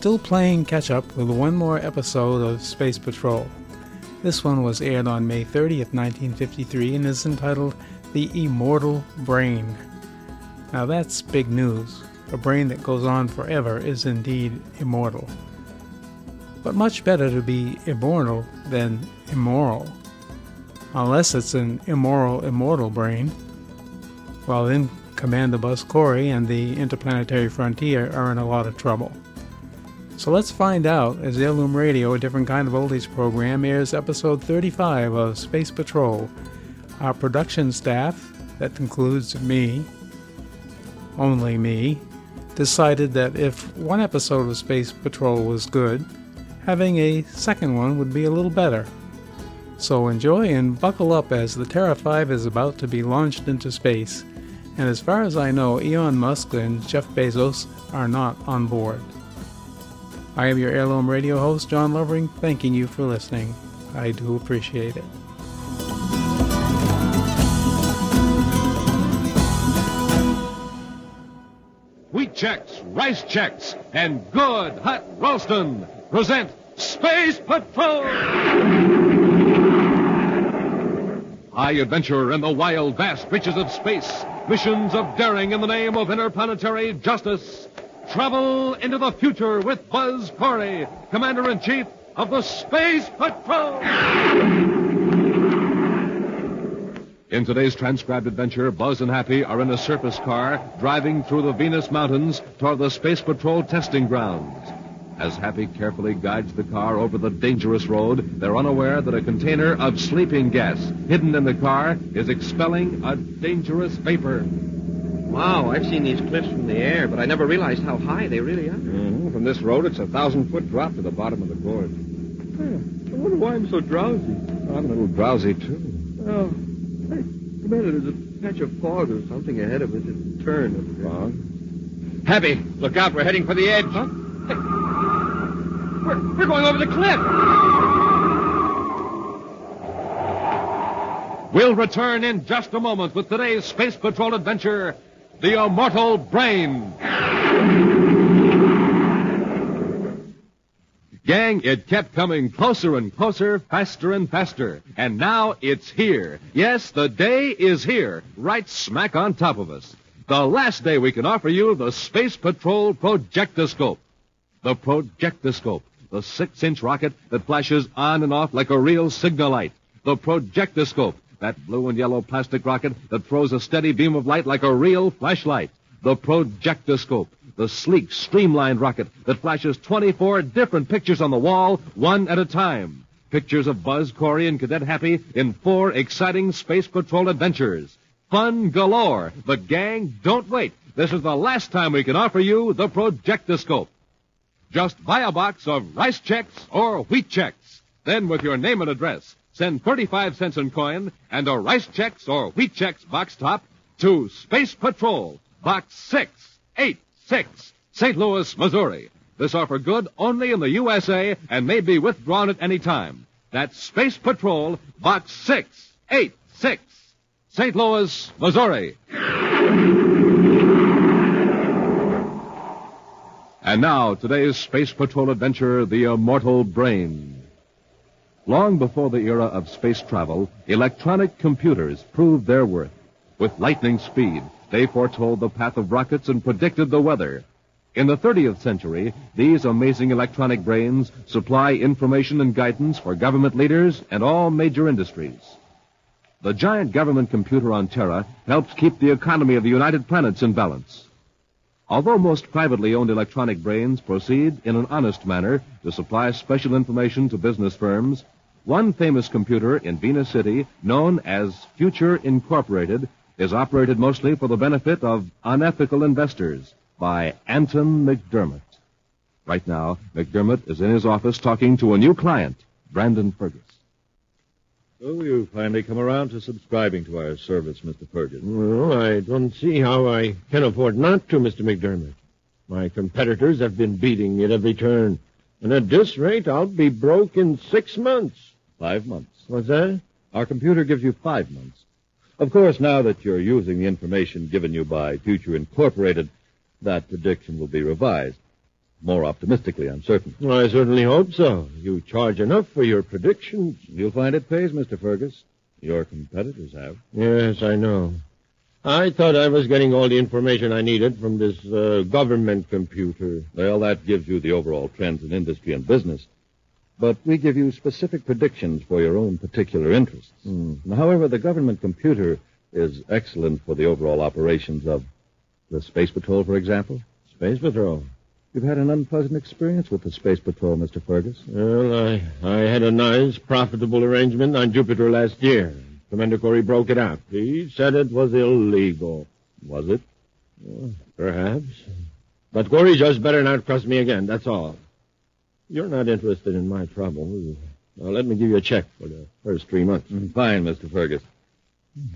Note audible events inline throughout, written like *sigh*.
Still playing catch up with one more episode of Space Patrol. This one was aired on May 30th, 1953, and is entitled The Immortal Brain. Now that's big news. A brain that goes on forever is indeed immortal. But much better to be immortal than immoral. Unless it's an immoral, immortal brain. Well, then Commander Buzz Corey and the Interplanetary Frontier are in a lot of trouble. So let's find out as Heirloom Radio, a different kind of oldies program, airs episode 35 of Space Patrol. Our production staff, that includes me, only me, decided that if one episode of Space Patrol was good, having a second one would be a little better. So enjoy and buckle up as the Terra 5 is about to be launched into space. And as far as I know, Elon Musk and Jeff Bezos are not on board. I am your Heirloom Radio host, John Lovering, thanking you for listening. I do appreciate it. Wheat Chex, Rice Chex, and Good Hot Ralston present Space Patrol! High adventure in the wild, vast reaches of space. Missions of daring in the name of interplanetary justice. Travel into the future with Buzz Corey, Commander in Chief of the Space Patrol. In today's transcribed adventure, Buzz and Happy are in a surface car driving through the Venus Mountains toward the Space Patrol testing grounds. As Happy carefully guides the car over the dangerous road, they're unaware that a container of sleeping gas hidden in the car is expelling a dangerous vapor. Wow, I've seen these cliffs from the air, but I never realized how high they really are. Mm-hmm. From this road, it's a thousand foot drop to the bottom of the gorge. I wonder why I'm so drowsy. I'm a little drowsy, too. Oh, hey, Commander, there's a patch of fog or something ahead of us. It's a turn. up there. Fog? Happy, look out. We're heading for the edge. Huh? Hey, we're, we're going over the cliff. We'll return in just a moment with today's Space Patrol adventure, The Immortal Brain. Gang, it kept coming closer and closer, faster and faster. And now it's here. Yes, the day is here, right smack on top of us. The last day we can offer you the Space Patrol Projectoscope. The Projectoscope, the six inch rocket that flashes on and off like a real signal light. The Projectoscope, that blue and yellow plastic rocket that throws a steady beam of light like a real flashlight. The Projectoscope, the sleek, streamlined rocket that flashes 24 different pictures on the wall, one at a time. Pictures of Buzz, Corey, and Cadet Happy in four exciting Space Patrol adventures. Fun galore. But gang, don't wait. This is the last time we can offer you the Projectoscope. Just buy a box of Rice Chex or Wheat Chex. Then with your name and address, send 35 cents in coin and a Rice Chex or Wheat Chex box top to Space Patrol, Box 686, St. Louis, Missouri. This offer good only in the USA and may be withdrawn at any time. That's Space Patrol, Box 686, St. Louis, Missouri. And now, today's Space Patrol adventure, The Immortal Brain. Long before the era of space travel, electronic computers proved their worth. With lightning speed, they foretold the path of rockets and predicted the weather. In the 30th century, these amazing electronic brains supply information and guidance for government leaders and all major industries. The giant government computer on Terra helps keep the economy of the United Planets in balance. Although most privately owned electronic brains proceed in an honest manner to supply special information to business firms, one famous computer in Venus City, known as Future Incorporated, is operated mostly for the benefit of unethical investors by Anton McDermott. Right now, McDermott is in his office talking to a new client, Brandon Fergus. Oh, you've finally come around to subscribing to our service, Mr. Ferguson. Well, I don't see how I can afford not to, Mr. McDermott. My competitors have been beating me at every turn. And at this rate, I'll be broke in six months. Five months. What's that? Our computer gives you five months. Of course, now that you're using the information given you by Future Incorporated, that prediction will be revised. More optimistically, I'm certain. Well, I certainly hope so. You charge enough for your predictions. You'll find it pays, Mr. Fergus. Your competitors have. Yes, I know. I thought I was getting all the information I needed from this uh, government computer. Well, that gives you the overall trends in industry and business. But we give you specific predictions for your own particular interests. Hmm. However, the government computer is excellent for the overall operations of the Space Patrol, for example. Space Patrol. You've had an unpleasant experience with the Space Patrol, Mr. Fergus. Well, I, I had a nice, profitable arrangement on Jupiter last year. Commander Corey broke it up. He said it was illegal. Was it? Perhaps. But Corey just better not cross me again, that's all. You're not interested in my trouble. Well, let me give you a check for the first three months. Mm, Fine, Mr. Fergus.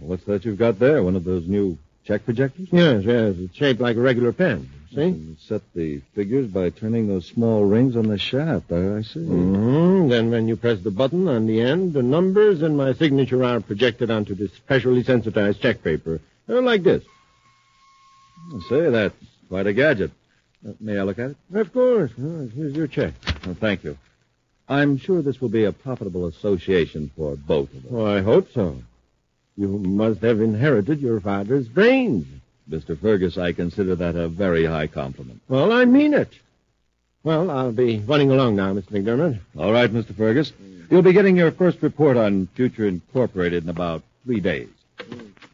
What's that you've got there? One of those new check projectors? Yes, yes, it's shaped like a regular pen. See? set the figures by turning those small rings on the shaft. I, I see. hmm Then when you press the button on the end, the numbers and my signature are projected onto this specially sensitized check paper. Uh, like this. Say, that's quite a gadget. Uh, may I look at it? Of course. Uh, here's your check. Well, thank you. I'm sure this will be a profitable association for both of us. I hope so. You must have inherited your father's brains. Mr. Fergus, I consider that a very high compliment. Well, I mean it. Well, I'll be running along now, Mr. McDermott. All right, Mr. Fergus. You'll be getting your first report on Future Incorporated in about three days.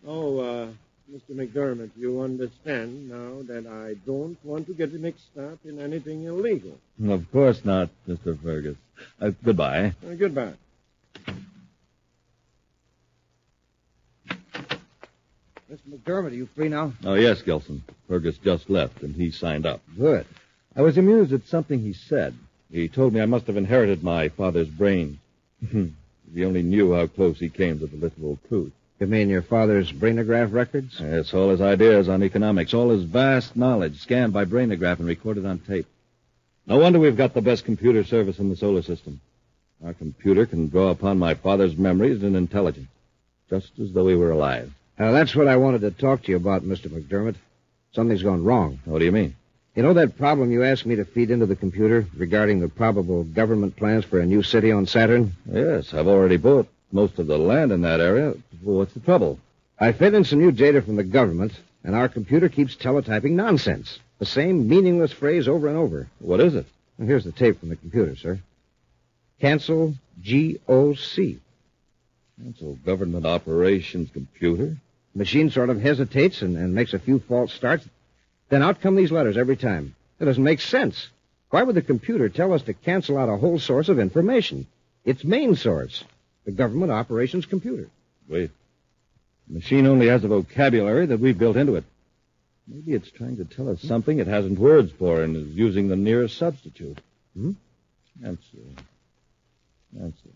Oh, uh, Mr. McDermott, you understand now that I don't want to get mixed up in anything illegal. Of course not, Mr. Fergus. Uh, goodbye. Uh, goodbye. Mr. McDermott, are you free now? Oh, yes, Gilson. Fergus just left, and he signed up. Good. I was amused at something he said. He told me I must have inherited my father's brain. if mm-hmm. *laughs* he only knew how close he came to the literal truth. You mean your father's brainograph records? Yes, all his ideas on economics, all his vast knowledge scanned by brainograph and recorded on tape. No wonder we've got the best computer service in the solar system. Our computer can draw upon my father's memories and intelligence, just as though he were alive. Now, that's what I wanted to talk to you about, Mr. McDermott. Something's gone wrong. What do you mean? You know that problem you asked me to feed into the computer regarding the probable government plans for a new city on Saturn? Yes, I've already bought most of the land in that area. What's the trouble? I fed in some new data from the government, and our computer keeps teletyping nonsense. The same meaningless phrase over and over. What is it? Well, here's the tape from the computer, sir. Cancel GOC. Cancel government operations computer. Machine sort of hesitates and, and makes a few false starts. Then out come these letters every time. It doesn't make sense. Why would the computer tell us to cancel out a whole source of information? Its main source, the government operations computer. Wait. The machine only has a vocabulary that we've built into it. Maybe it's trying to tell us something it hasn't words for and is using the nearest substitute. Hmm? Cancel. Cancel.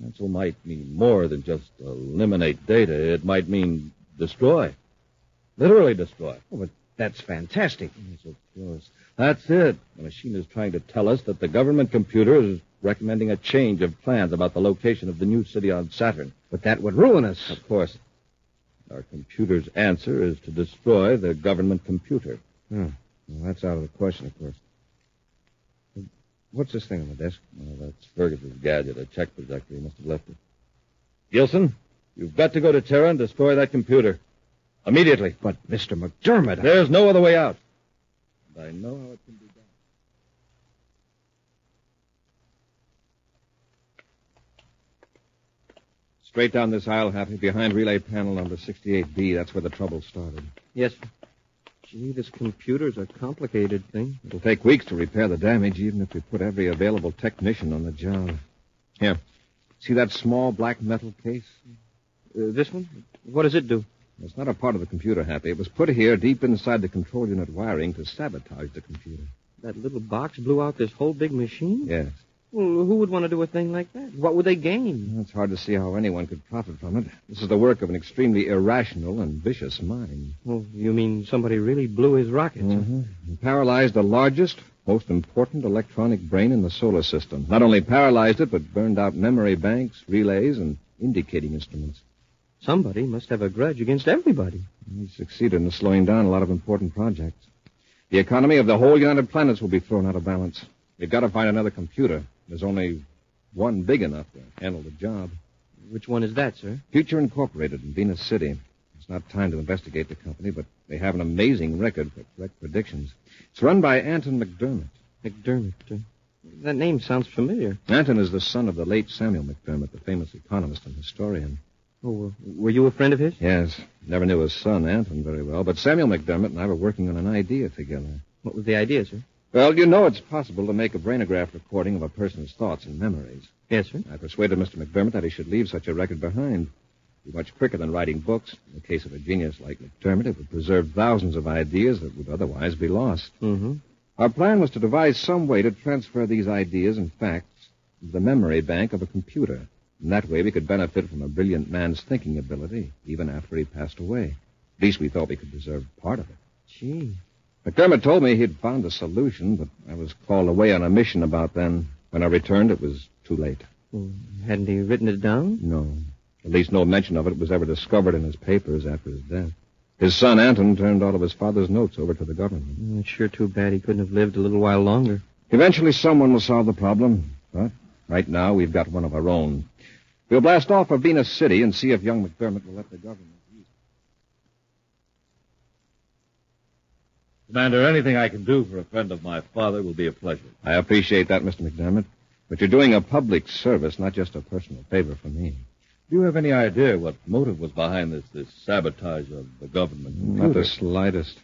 Cancel might mean more than just eliminate data. It might mean destroy. Literally destroy. Oh, but that's fantastic. Yes, of course. That's it. The machine is trying to tell us that the government computer is recommending a change of plans about the location of the new city on Saturn. But that would ruin us. Of course. Our computer's answer is to destroy the government computer. Hmm. Well, that's out of the question, of course. What's this thing on the desk? That's Fergus's gadget, a check projector. He must have left it. Gilson, you've got to go to Terra and destroy that computer. Immediately. But, Mr. McDermott, There's no other way out. And I know how it can be done. Straight down this aisle, Happy, behind relay panel number 68B. That's where the trouble started. Yes. Gee, this computer's a complicated thing. It'll take weeks to repair the damage, even if we put every available technician on the job. Here. See that small black metal case? Uh, this one? What does it do? It's not a part of the computer, Happy. It was put here deep inside the control unit wiring to sabotage the computer. That little box blew out this whole big machine? Yes. Well, who would want to do a thing like that? What would they gain? It's hard to see how anyone could profit from it. This is the work of an extremely irrational and vicious mind. Well, you mean somebody really blew his rockets? Mm-hmm. And paralyzed the largest, most important electronic brain in the solar system. Not only paralyzed it, but burned out memory banks, relays, and indicating instruments. Somebody must have a grudge against everybody. He succeeded in slowing down a lot of important projects. The economy of the whole United Planets will be thrown out of balance. We've got to find another computer. There's only one big enough to handle the job. Which one is that, sir? Future Incorporated in Venus City. It's not time to investigate the company, but they have an amazing record for correct predictions. It's run by Anton McDermott. McDermott. Uh, that name sounds familiar. Anton is the son of the late Samuel McDermott, the famous economist and historian. Oh, uh, were you a friend of his? Yes. Never knew his son, Anton, very well, but Samuel McDermott and I were working on an idea together. What was the idea, sir? Well, you know it's possible to make a brainograph recording of a person's thoughts and memories. Yes, sir. I persuaded Mr. McDermott that he should leave such a record behind. It'd be much quicker than writing books. In the case of a genius like McDermott, it would preserve thousands of ideas that would otherwise be lost. Mm-hmm. Our plan was to devise some way to transfer these ideas and facts to the memory bank of a computer. In that way, we could benefit from a brilliant man's thinking ability, even after he passed away. At least we thought we could preserve part of it. Gee. McDermott told me he'd found a solution, but I was called away on a mission about then. When I returned, it was too late. Well, hadn't he written it down? No. At least no mention of it was ever discovered in his papers after his death. His son, Anton, turned all of his father's notes over to the government. Mm, It's sure too bad he couldn't have lived a little while longer. Eventually, someone will solve the problem. But right now, we've got one of our own. We'll blast off for Venus City and see if young McDermott will let the government. Commander, anything I can do for a friend of my father will be a pleasure. I appreciate that, Mr. McDermott. But you're doing a public service, not just a personal favor for me. Do you have any idea what motive was behind this, this sabotage of the government? Not the slightest.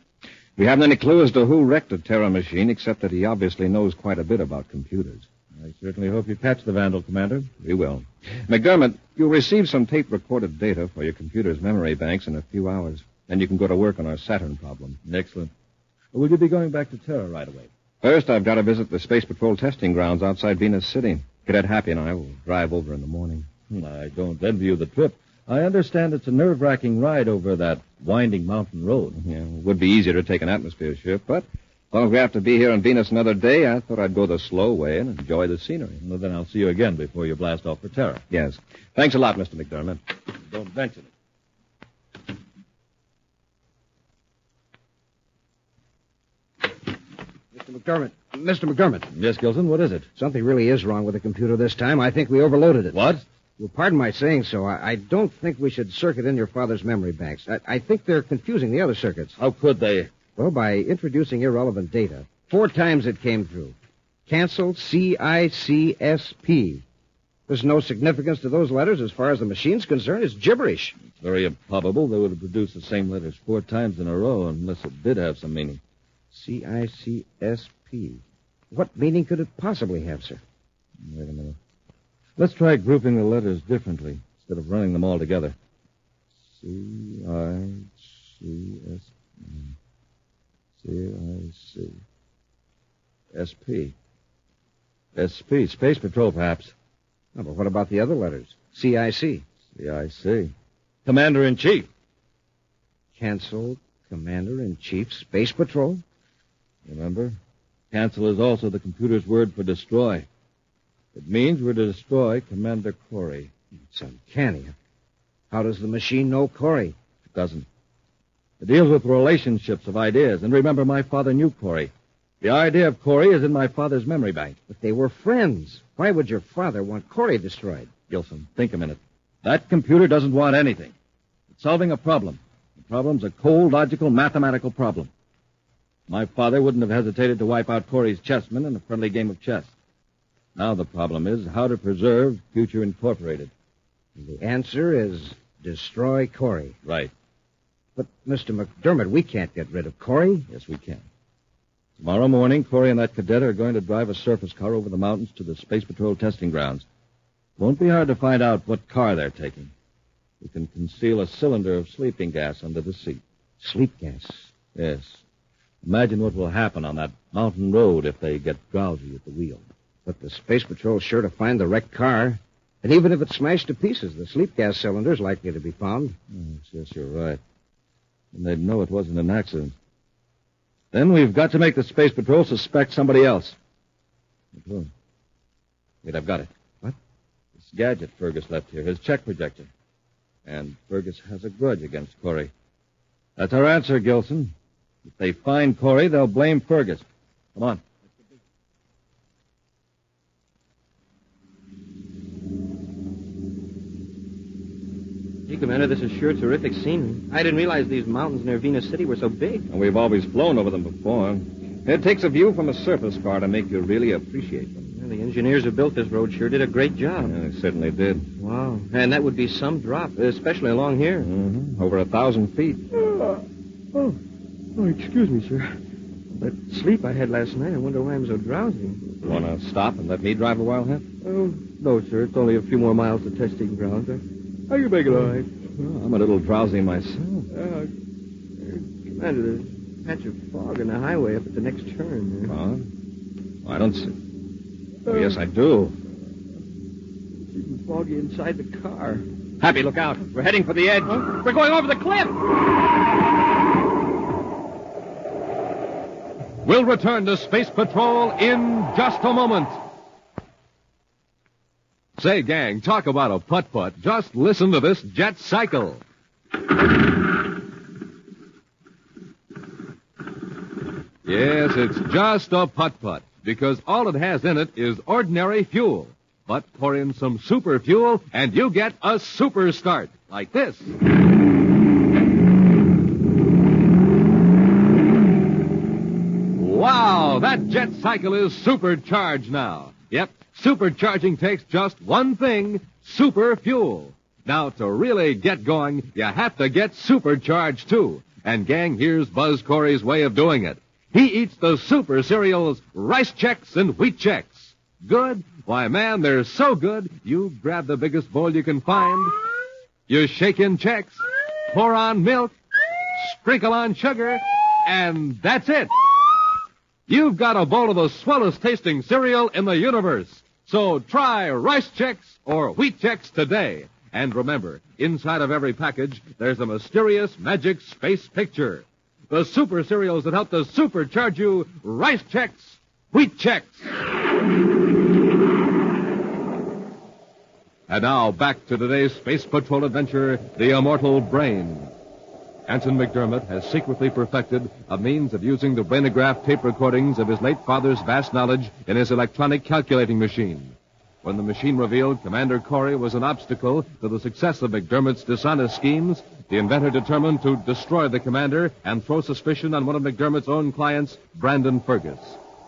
We haven't any clue as to who wrecked the Terra machine, except that he obviously knows quite a bit about computers. I certainly hope you catch the vandal, Commander. We will. McDermott, you'll receive some tape recorded data for your computer's memory banks in a few hours. Then you can go to work on our Saturn problem. Excellent. Will you be going back to Terra right away? First, I've got to visit the Space Patrol testing grounds outside Venus City. Cadet Happy and I will drive over in the morning. Hmm, I don't envy you the trip. I understand it's a nerve-wracking ride over that winding mountain road. Yeah, it would be easier to take an atmosphere ship, but as long as we have to be here on Venus another day, I thought I'd go the slow way and enjoy the scenery. Well, then I'll see you again before you blast off for Terra. Yes. Thanks a lot, Mr. McDermott. Don't mention it. Mr. McDermott. Mr. McDermott. Yes, Gilson, what is it? Something really is wrong with the computer this time. I think we overloaded it. What? Well, pardon my saying so. I, I don't think we should circuit in your father's memory banks. I, I think they're confusing the other circuits. How could they? Well, by introducing irrelevant data. Four times it came through. Cancel C-I-C-S-P. There's no significance to those letters as far as the machine's concerned. It's gibberish. It's very improbable they would have produced the same letters four times in a row unless it did have some meaning. C-I-C-S-P. What meaning could it possibly have, sir? Wait a minute. Let's try grouping the letters differently instead of running them all together. C I C S C I C S P S P Space Patrol, perhaps. Oh, but what about the other letters? C-I-C. C I C. Commander in Chief. Cancel Commander-in-Chief Space Patrol? Remember, cancel is also the computer's word for destroy. It means we're to destroy Commander Corey. It's uncanny. How does the machine know Corey? It doesn't. It deals with relationships of ideas. And remember, my father knew Corey. The idea of Corey is in my father's memory bank. But they were friends. Why would your father want Corey destroyed? Gilson, think a minute. That computer doesn't want anything. It's solving a problem. The problem's a cold, logical, mathematical problem. My father wouldn't have hesitated to wipe out Corey's chessmen in a friendly game of chess. Now the problem is how to preserve Future Incorporated. The answer is destroy Corey. Right. But, Mr. McDermott, we can't get rid of Corey. Yes, we can. Tomorrow morning, Corey and that cadet are going to drive a surface car over the mountains to the Space Patrol testing grounds. Won't be hard to find out what car they're taking. We can conceal a cylinder of sleeping gas under the seat. Sleep gas. Yes. Imagine what will happen on that mountain road if they get drowsy at the wheel. But the Space Patrol's sure to find the wrecked car. And even if it's smashed to pieces, the sleep gas cylinder's likely to be found. Yes, yes, you're right. And they'd know it wasn't an accident. Then we've got to make the Space Patrol suspect somebody else. Hmm. Wait, I've got it. What? This gadget Fergus left here, his check projector. And Fergus has a grudge against Corey. That's our answer, Gilson. If they find Corey, they'll blame Fergus. Come on. Gee, Commander, this is sure terrific scenery. I didn't realize these mountains near Venus City were so big. And we've always flown over them before. It takes a view from a surface car to make you really appreciate them. Well, the engineers who built this road sure did a great job. Yeah, they certainly did. Wow. And that would be some drop, especially along here. Mm-hmm. Over a thousand feet. Oh, oh, excuse me, sir. That sleep I had last night, I wonder why I'm so drowsy. Want to stop and let me drive a while, Hap? Oh, no, sir. It's only a few more miles to testing grounds. Can make it all right. Well, I'm a little drowsy myself. Uh, uh, Commander, there's a patch of fog in the highway up at the next turn. Huh? I don't see. Oh, yes, I do. It's even foggy inside the car. Happy, look out. We're heading for the edge. We're going over the cliff. We'll return to Space Patrol in just a moment. Say, gang, talk about a putt putt. Just listen to this jet cycle. Yes, it's just a putt putt because all it has in it is ordinary fuel. But pour in some super fuel and you get a super start like this. Wow, that jet cycle is supercharged now. Yep, supercharging takes just one thing, super fuel. Now, to really get going, you have to get supercharged too. And gang, here's Buzz Corey's way of doing it. He eats the super cereals, Rice Chex and Wheat Chex. Good? Why, man, they're so good, you grab the biggest bowl you can find. You shake in Chex, pour on milk, sprinkle on sugar, and that's it. You've got a bowl of the swellest tasting cereal in the universe. So try Rice Chex or Wheat Chex today. And remember, inside of every package, there's a mysterious magic space picture. The super cereals that help to supercharge you, Rice Chex, Wheat Chex. And now back to today's Space Patrol adventure, The Immortal Brain. Anton McDermott has secretly perfected a means of using the brainograph tape recordings of his late father's vast knowledge in his electronic calculating machine. When the machine revealed Commander Corey was an obstacle to the success of McDermott's dishonest schemes, the inventor determined to destroy the commander and throw suspicion on one of McDermott's own clients, Brandon Fergus.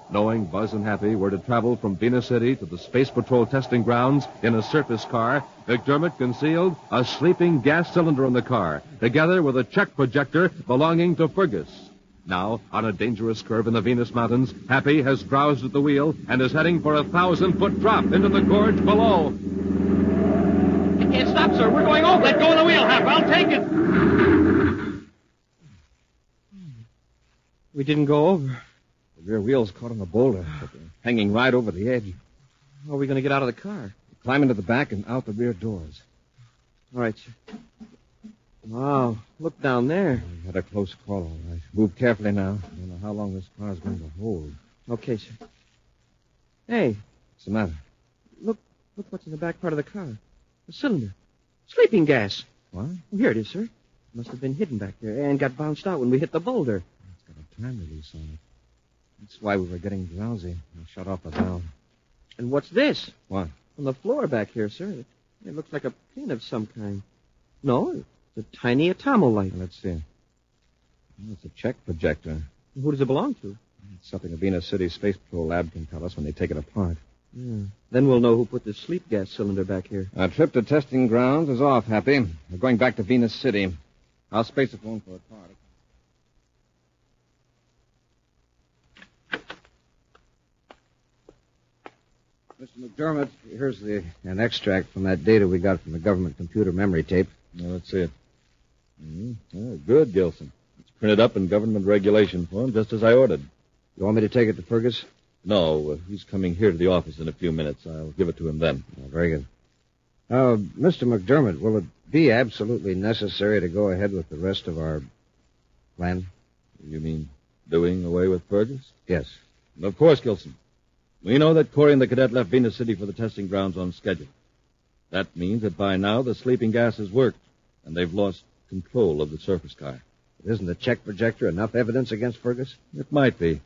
Knowing Buzz and Happy were to travel from Venus City to the Space Patrol testing grounds in a surface car, McDermott concealed a sleeping gas cylinder in the car, together with a check projector belonging to Fergus. Now, on a dangerous curve in the Venus Mountains, Happy has drowsed at the wheel and is heading for a thousand foot drop into the gorge below. I can't stop, sir. We're going over. Let go of the wheel, Hap. I'll take it. We didn't go over. Rear wheel's caught on a boulder, hanging right over the edge. How are we going to get out of the car? Climb into the back and out the rear doors. All right, sir. Wow, look down there. We had a close call, all right. Move carefully now. I don't know how long this car's going to hold. Okay, sir. Hey, What's the matter? look look what's in the back part of the car. A cylinder. Sleeping gas. What? Oh, here it is, sir. Must have been hidden back there and got bounced out when we hit the boulder. It's got a time release on it. That's why we were getting drowsy. I shut off the valve. And what's this? What? On the floor back here, sir. It, it looks like a pin of some kind. No, it's a tiny atomolite. Let's see. Oh, it's a check projector. Who does it belong to? It's something a Venus City Space Patrol lab can tell us when they take it apart. Yeah. Then we'll know who put the sleep gas cylinder back here. Our trip to testing grounds is off, Happy. We're going back to Venus City. I'll space a phone for a car. Mr. McDermott, here's the an extract from that data we got from the government computer memory tape. Now, let's see it. Mm-hmm. good, Gilson. It's printed up in government regulation form, just as I ordered. You want me to take it to Fergus? No, uh, he's coming here to the office in a few minutes. I'll give it to him then. Oh, very good. Uh, Mr. McDermott, will it be absolutely necessary to go ahead with the rest of our plan? You mean doing away with Fergus? Yes. Of course, Gilson. We know that Corey and the cadet left Venus City for the testing grounds on schedule. That means that by now the sleeping gas has worked, and they've lost control of the surface car. Isn't the check projector enough evidence against Fergus? It might be.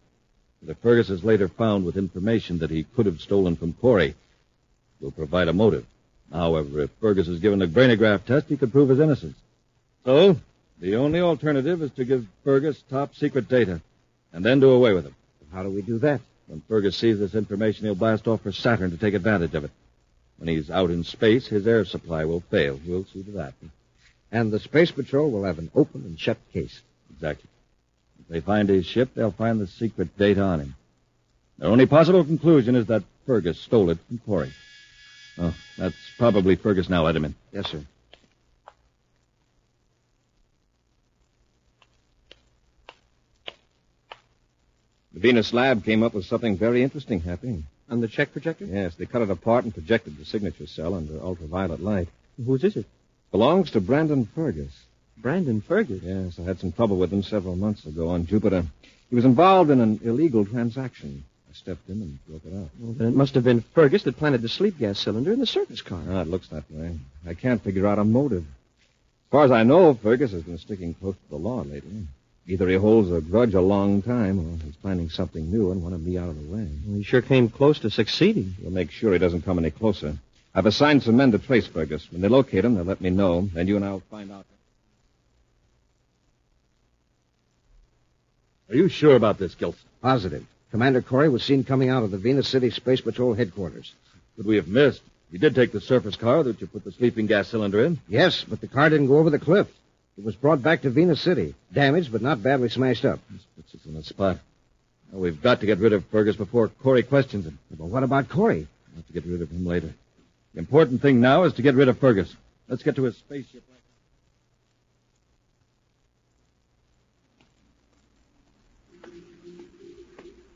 But if Fergus is later found with information that he could have stolen from Corey, will provide a motive. However, if Fergus is given a brainograph test, he could prove his innocence. So, the only alternative is to give Fergus top secret data, and then do away with him. How do we do that? When Fergus sees this information, he'll blast off for Saturn to take advantage of it. When he's out in space, his air supply will fail. We'll see to that. And the Space Patrol will have an open and shut case. Exactly. If they find his ship, they'll find the secret data on him. Their only possible conclusion is that Fergus stole it from Corey. Oh, that's probably Fergus now. Let him in. Yes, sir. The Venus lab came up with something very interesting, Happy. On the check projector? Yes, they cut it apart and projected the signature cell under ultraviolet light. Whose is it? Belongs to Brandon Fergus. Brandon Fergus. Yes, I had some trouble with him several months ago on Jupiter. He was involved in an illegal transaction. I stepped in and broke it up. Well, then it must have been Fergus that planted the sleep gas cylinder in the circus car. Ah, it looks that way. I can't figure out a motive. As far as I know, Fergus has been sticking close to the law lately. Either he holds a grudge a long time, or he's planning something new and wanted me out of the way. Well, he sure came close to succeeding. We'll make sure he doesn't come any closer. I've assigned some men to trace Fergus. When they locate him, they'll let me know. Then you and I will find out. Are you sure about this, Gilson? Positive. Commander Corey was seen coming out of the Venus City Space Patrol headquarters. Could we have missed? You did take the surface car that you put the sleeping gas cylinder in. Yes, but the car didn't go over the cliff. It was brought back to Venus City. Damaged, but not badly smashed up. This puts us in a spot. Now, we've got to get rid of Fergus before Corey questions him. But what about Corey? We'll have to get rid of him later. The important thing now is to get rid of Fergus. Let's get to his spaceship.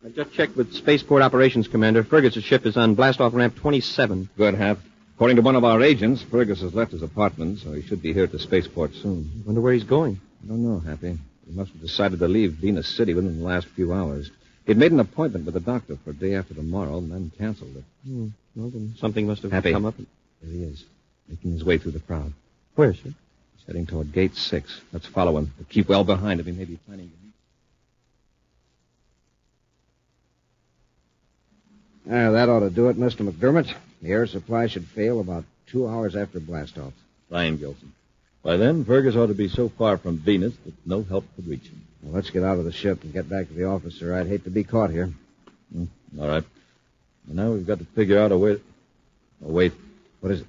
I just checked with Spaceport Operations Commander. Fergus's ship is on blast-off ramp 27. Good, Hap. According to one of our agents, Fergus has left his apartment, so he should be here at the spaceport soon. Wonder where he's going. I don't know, Happy. He must have decided to leave Venus City within the last few hours. He'd made an appointment with the doctor for a day after tomorrow and then canceled it. Hmm. Well, then something must have Happy. come up. There he is, making his way through the crowd. Where, sir? He's heading toward gate six. Let's follow him, but keep well behind him. He may be planning to meet. Ah, that ought to do it, Mr. McDermott. The air supply should fail about two hours after blastoff. Fine, Gilson. By then, Fergus ought to be so far from Venus that no help could reach him. Well, let's get out of the ship and get back to the office, sir. I'd hate to be caught here. Hmm, All right. And now we've got to figure out a way. Oh, wait. What is it?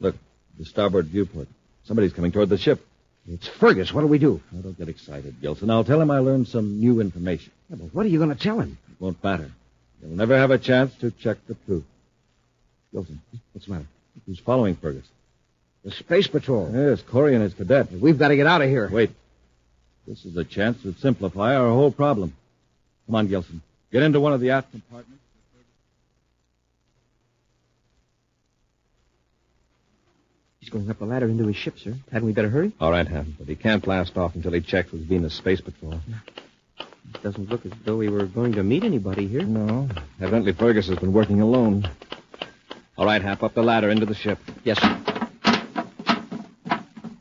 Look, the starboard viewport. Somebody's coming toward the ship. It's Fergus. What do we do? Now, don't get excited, Gilson. I'll tell him I learned some new information. Yeah, but what are you going to tell him? It won't matter. You'll never have a chance to check the truth. Gilson, What's the matter? who's following Fergus? The Space Patrol. Yes, Corey and his cadet. We've got to get out of here. Wait. This is a chance to simplify our whole problem. Come on, Gilson. Get into one of the aft compartments. He's going up the ladder into his ship, sir. Hadn't we better hurry? All right, Hap, but he can't blast off until he checks with Venus Space Patrol. It doesn't look as though we were going to meet anybody here. No. Evidently, Fergus has been working alone. All right, Hap, up the ladder into the ship. Yes, sir.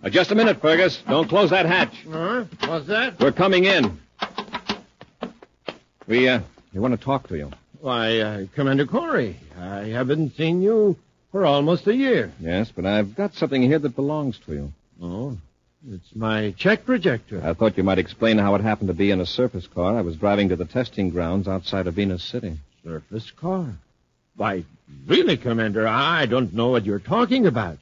Uh, just a minute, Fergus. Don't close that hatch. Huh? What's that? We're coming in. We, uh, we want to talk to you. Why, uh, Commander Corey, I haven't seen you for almost a year. Yes, but I've got something here that belongs to you. Oh, it's my check projector. I thought you might explain how it happened to be in a surface car. I was driving to the testing grounds outside of Venus City. Surface car. Why, really, Commander, I don't know what you're talking about.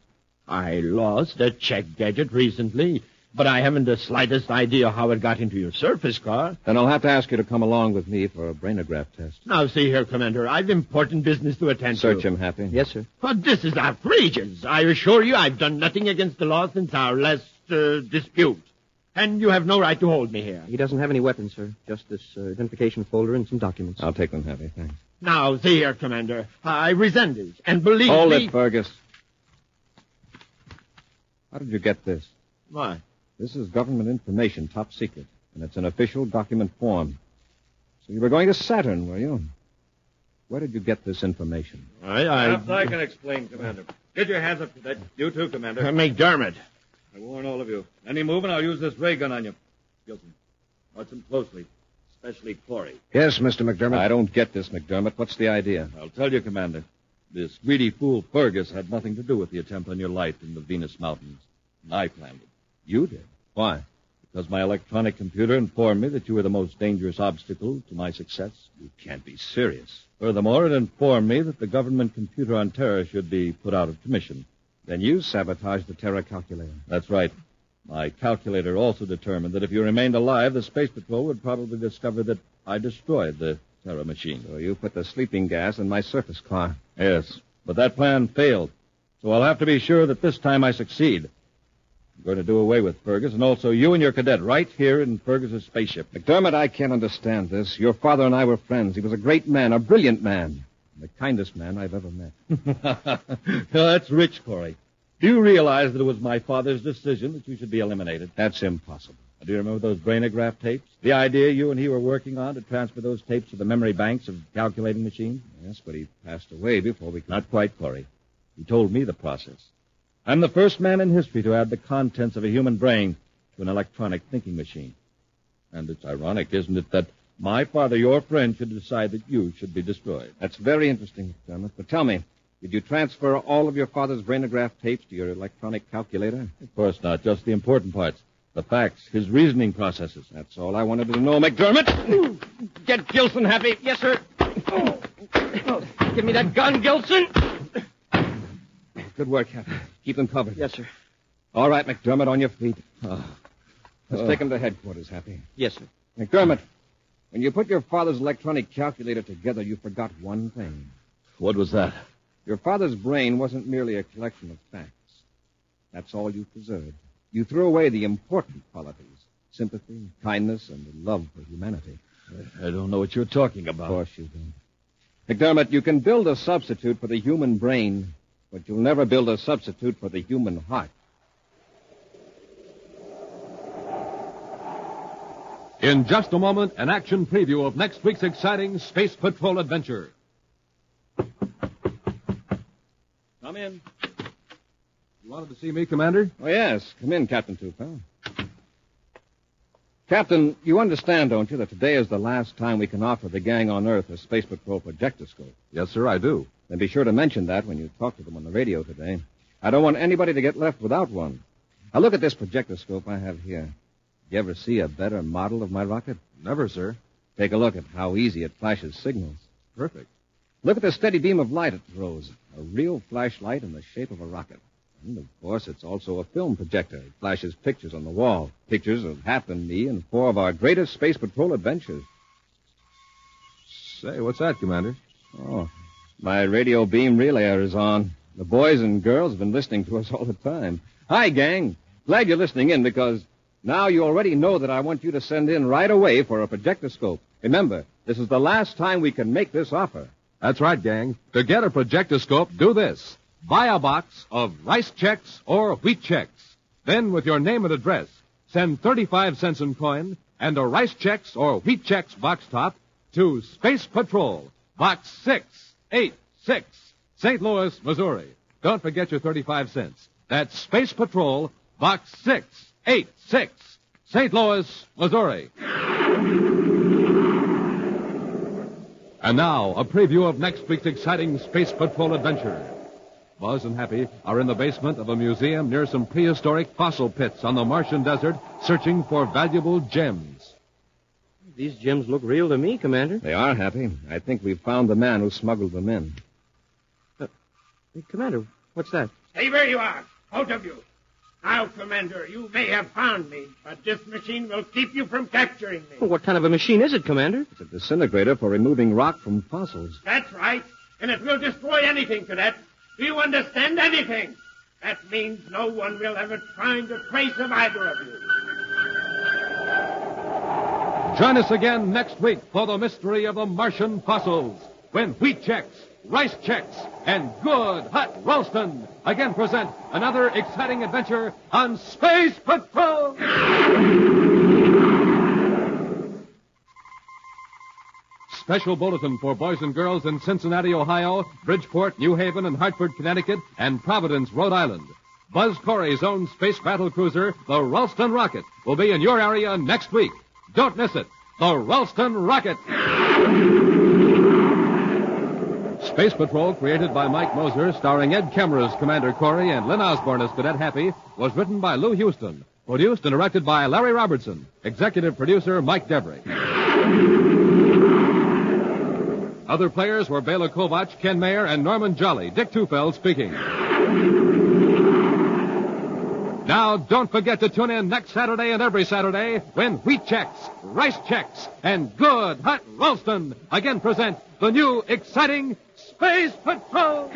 I lost a check gadget recently, but I haven't the slightest idea how it got into your surface car. Then I'll have to ask you to come along with me for a brainograph test. Now, see here, Commander, I've important business to attend to. Search to. him, Happy. Yes, sir. But this is outrageous. I assure you I've done nothing against the law since our last uh, dispute. And you have no right to hold me here. He doesn't have any weapons, sir. Just this uh, identification folder and some documents. I'll take them, Happy. Thanks. Now, see here, Commander. I resent it. And believe Hold me... it, Fergus. How did you get this? Why? This is government information, top secret, and it's an official document form. So you were going to Saturn, were you? Where did you get this information? I... I... Perhaps I can explain, Commander. Get your hands up to that. You too, Commander. Uh, McDermott. I warn all of you. Any movement, I'll use this ray gun on you. Gilson, watch them closely, especially Corey. Yes, Mr. McDermott. I don't get this, McDermott. What's the idea? I'll tell you, Commander. This greedy fool Fergus had nothing to do with the attempt on your life in the Venus Mountains. I planned it. You did. Why? Because my electronic computer informed me that you were the most dangerous obstacle to my success. You can't be serious. Furthermore, it informed me that the government computer on Terra should be put out of commission. Then you sabotaged the Terra calculator. That's right. My calculator also determined that if you remained alive, the Space Patrol would probably discover that I destroyed the Terra machine. So you put the sleeping gas in my surface car. Yes, but that plan failed. So I'll have to be sure that this time I succeed. I'm going to do away with Fergus and also you and your cadet right here in Fergus's spaceship. McDermott, I can't understand this. Your father and I were friends. He was a great man, a brilliant man, the kindest man I've ever met. *laughs* That's rich, Corey. Do you realize that it was my father's decision that you should be eliminated? That's impossible. Do you remember those brainograph tapes? The idea you and he were working on to transfer those tapes to the memory banks of calculating machines? Yes, but he passed away before we could. Not quite, Corey. He told me the process. I'm the first man in history to add the contents of a human brain to an electronic thinking machine. And it's ironic, isn't it, that my father, your friend, should decide that you should be destroyed. That's very interesting, McDermott. But tell me, did you transfer all of your father's brainograph tapes to your electronic calculator? Of course not, just the important parts. The facts, his reasoning processes. That's all I wanted to know, McDermott. Get Gilson happy. Yes, sir. Oh. Oh, give me that gun, Gilson. Good work, Captain. Keep them covered. Yes, sir. All right, McDermott, on your feet. Oh. Let's Oh. take him to headquarters, Happy. Yes, sir. McDermott, when you put your father's electronic calculator together, you forgot one thing. What was that? Your father's brain wasn't merely a collection of facts. That's all you preserved. You threw away the important qualities sympathy, kindness, and the love for humanity. I don't know what you're talking about. Of course you don't. McDermott, you can build a substitute for the human brain, but you'll never build a substitute for the human heart. In just a moment, an action preview of next week's exciting Space Patrol adventure. Come in. You wanted to see me, Commander? Oh, yes. Come in, Captain Tupel. Captain, you understand, don't you, that today is the last time we can offer the gang on Earth a Space Patrol projectoscope? Yes, sir, I do. Then be sure to mention that when you talk to them on the radio today. I don't want anybody to get left without one. Now, look at this projectoscope I have here. You ever see a better model of my rocket? Never, sir. Take a look at how easy it flashes signals. Perfect. Look at the steady beam of light it throws. A real flashlight in the shape of a rocket. And, of course, it's also a film projector. It flashes pictures on the wall. Pictures of Hap and me and four of our greatest Space Patrol adventures. Say, what's that, Commander? Oh, my radio beam relayer is on. The boys and girls have been listening to us all the time. Hi, gang. Glad you're listening in because now you already know that I want you to send in right away for a projectoscope. Remember, this is the last time we can make this offer. That's right, gang. To get a projectoscope, do this. Buy a box of Rice Chex or Wheat Chex. Then, with your name and address, send 35 cents in coin and a Rice Chex or Wheat Chex box top to Space Patrol, Box 686, St. Louis, Missouri. Don't forget your 35 cents. That's Space Patrol, Box 686, St. Louis, Missouri. And now, a preview of next week's exciting Space Patrol adventure. Buzz and Happy are in the basement of a museum near some prehistoric fossil pits on the Martian desert, searching for valuable gems. These gems look real to me, Commander. They are happy. I think we've found the man who smuggled them in. Uh, hey, Commander, what's that? Stay where you are, both of you. Now, Commander, you may have found me, but this machine will keep you from capturing me. Well, what kind of a machine is it, Commander? It's a disintegrator for removing rock from fossils. That's right, and it will destroy anything, Cadet. Do you understand anything? That means no one will ever find a trace of either of you. Join us again next week for the mystery of the Martian fossils, when Wheat Chex, Rice Chex, and good hot Ralston again present another exciting adventure on Space Patrol. Special bulletin for boys and girls in Cincinnati, Ohio, Bridgeport, New Haven, and Hartford, Connecticut, and Providence, Rhode Island. Buzz Corey's own space battle cruiser, the Ralston Rocket, will be in your area next week. Don't miss it. The Ralston Rocket. Space Patrol, created by Mike Moser, starring Ed Kemmer as Commander Corry and Lyn Osborn as Cadet Happy, was written by Lou Huston. Produced and directed by Larry Robertson. Executive producer Mike Devery. Other players were Bela Kovacs, Ken Mayer, and Norman Jolley. Dick Tufeld speaking. Now, don't forget to tune in next Saturday and every Saturday when Wheat Chex, Rice Chex, and Good Hot Ralston again present the new exciting Space Patrol.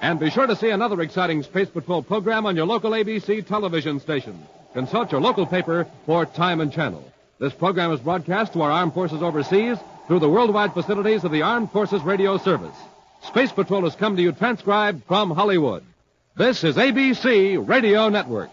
And be sure to see another exciting Space Patrol program on your local ABC television station. Consult your local paper for time and channel. This program is broadcast to our armed forces overseas through the worldwide facilities of the Armed Forces Radio Service. Space Patrol has come to you transcribed from Hollywood. This is ABC Radio Network.